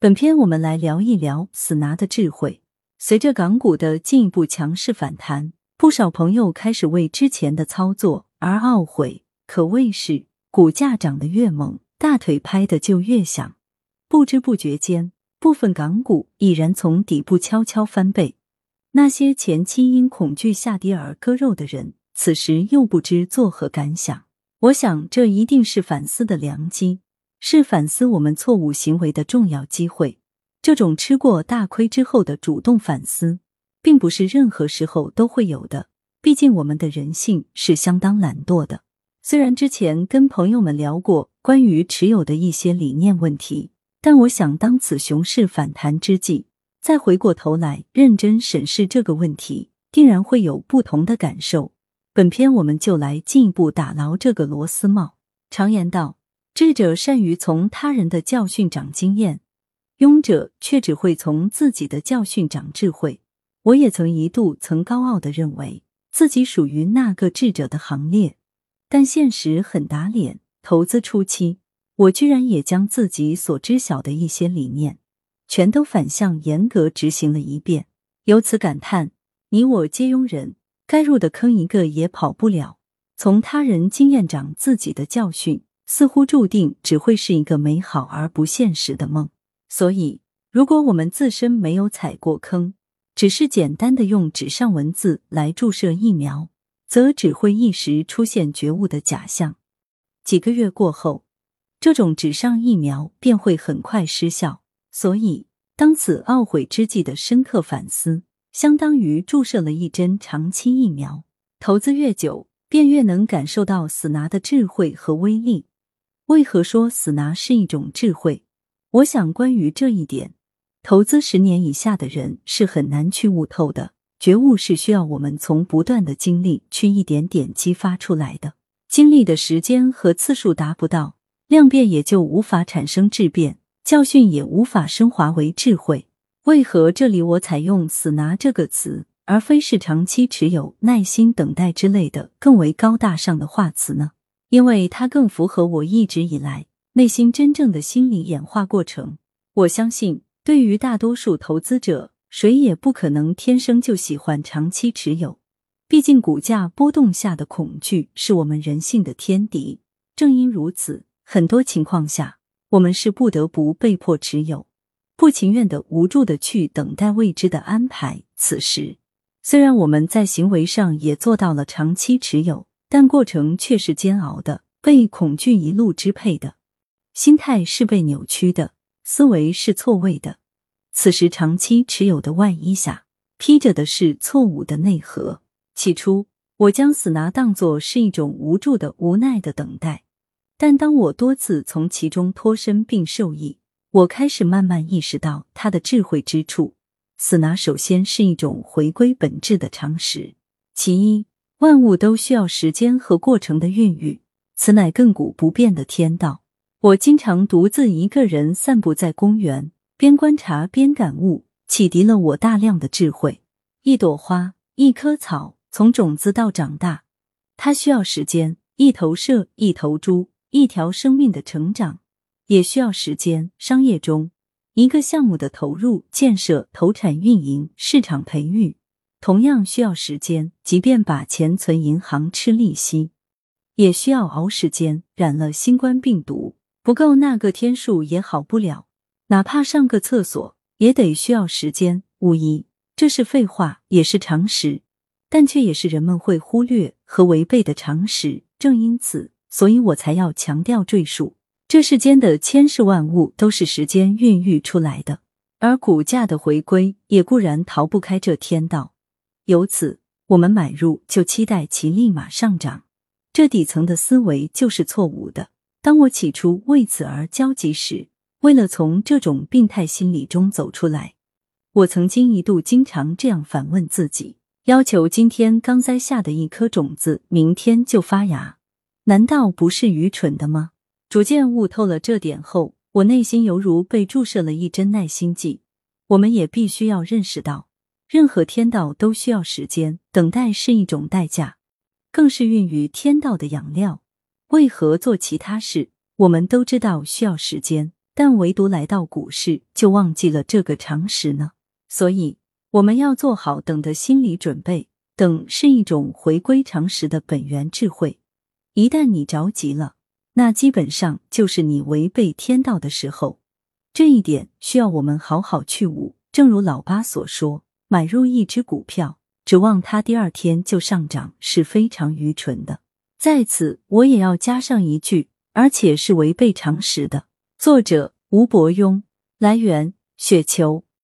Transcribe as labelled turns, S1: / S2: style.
S1: 本篇我们来聊一聊死拿的智慧。随着港股的进一步强势反弹，不少朋友开始为之前的操作而懊悔，可谓是股价涨得越猛，大腿拍的就越响。不知不觉间，部分港股已然从底部悄悄翻倍。那些前期因恐惧下跌而割肉的人，此时又不知作何感想。我想，这一定是反思的良机。是反思我们错误行为的重要机会。这种吃过大亏之后的主动反思，并不是任何时候都会有的。毕竟我们的人性是相当懒惰的。虽然之前跟朋友们聊过关于持有的一些理念问题，但我想当此熊市反弹之际，再回过头来认真审视这个问题，定然会有不同的感受。本篇我们就来进一步打牢这个螺丝帽。常言道。智者善于从他人的教训长经验，庸者却只会从自己的教训长智慧。我也曾一度曾高傲的认为自己属于那个智者的行列，但现实很打脸。投资初期，我居然也将自己所知晓的一些理念，全都反向严格执行了一遍。由此感叹：你我皆庸人，该入的坑一个也跑不了。从他人经验长自己的教训。似乎注定只会是一个美好而不现实的梦。所以，如果我们自身没有踩过坑，只是简单的用纸上文字来注射疫苗，则只会一时出现觉悟的假象。几个月过后，这种纸上疫苗便会很快失效。所以，当此懊悔之际的深刻反思，相当于注射了一针长期疫苗。投资越久，便越能感受到死拿的智慧和威力。为何说死拿是一种智慧？我想，关于这一点，投资十年以下的人是很难去悟透的。觉悟是需要我们从不断的经历去一点点激发出来的。经历的时间和次数达不到，量变也就无法产生质变，教训也无法升华为智慧。为何这里我采用“死拿”这个词，而非是长期持有、耐心等待之类的更为高大上的话词呢？因为它更符合我一直以来内心真正的心理演化过程。我相信，对于大多数投资者，谁也不可能天生就喜欢长期持有。毕竟，股价波动下的恐惧是我们人性的天敌。正因如此，很多情况下，我们是不得不被迫持有，不情愿的、无助的去等待未知的安排。此时，虽然我们在行为上也做到了长期持有。但过程却是煎熬的，被恐惧一路支配的，心态是被扭曲的，思维是错位的。此时长期持有的外衣下，披着的是错误的内核。起初，我将死拿当作是一种无助的、无奈的等待，但当我多次从其中脱身并受益，我开始慢慢意识到它的智慧之处。死拿首先是一种回归本质的常识。其一。万物都需要时间和过程的孕育，此乃亘古不变的天道。我经常独自一个人散步在公园，边观察边感悟，启迪了我大量的智慧。一朵花，一棵草，从种子到长大，它需要时间；一头蛇，一头猪，一条生命的成长，也需要时间。商业中，一个项目的投入、建设、投产、运营、市场培育。同样需要时间，即便把钱存银行吃利息，也需要熬时间。染了新冠病毒不够那个天数也好不了，哪怕上个厕所也得需要时间。无疑，这是废话，也是常识，但却也是人们会忽略和违背的常识。正因此，所以我才要强调赘述：这世间的千事万物都是时间孕育出来的，而股价的回归也固然逃不开这天道。由此，我们买入就期待其立马上涨，这底层的思维就是错误的。当我起初为此而焦急时，为了从这种病态心理中走出来，我曾经一度经常这样反问自己：要求今天刚栽下的一颗种子，明天就发芽，难道不是愚蠢的吗？逐渐悟透了这点后，我内心犹如被注射了一针耐心剂。我们也必须要认识到。任何天道都需要时间，等待是一种代价，更是孕育天道的养料。为何做其他事，我们都知道需要时间，但唯独来到股市就忘记了这个常识呢？所以我们要做好等的心理准备。等是一种回归常识的本源智慧。一旦你着急了，那基本上就是你违背天道的时候。这一点需要我们好好去悟。正如老八所说，买入一只股票，指望它第二天就上涨是非常愚蠢的。在此，我也要加上一句，而且是违背常识的。作者吴伯庸，来源雪球。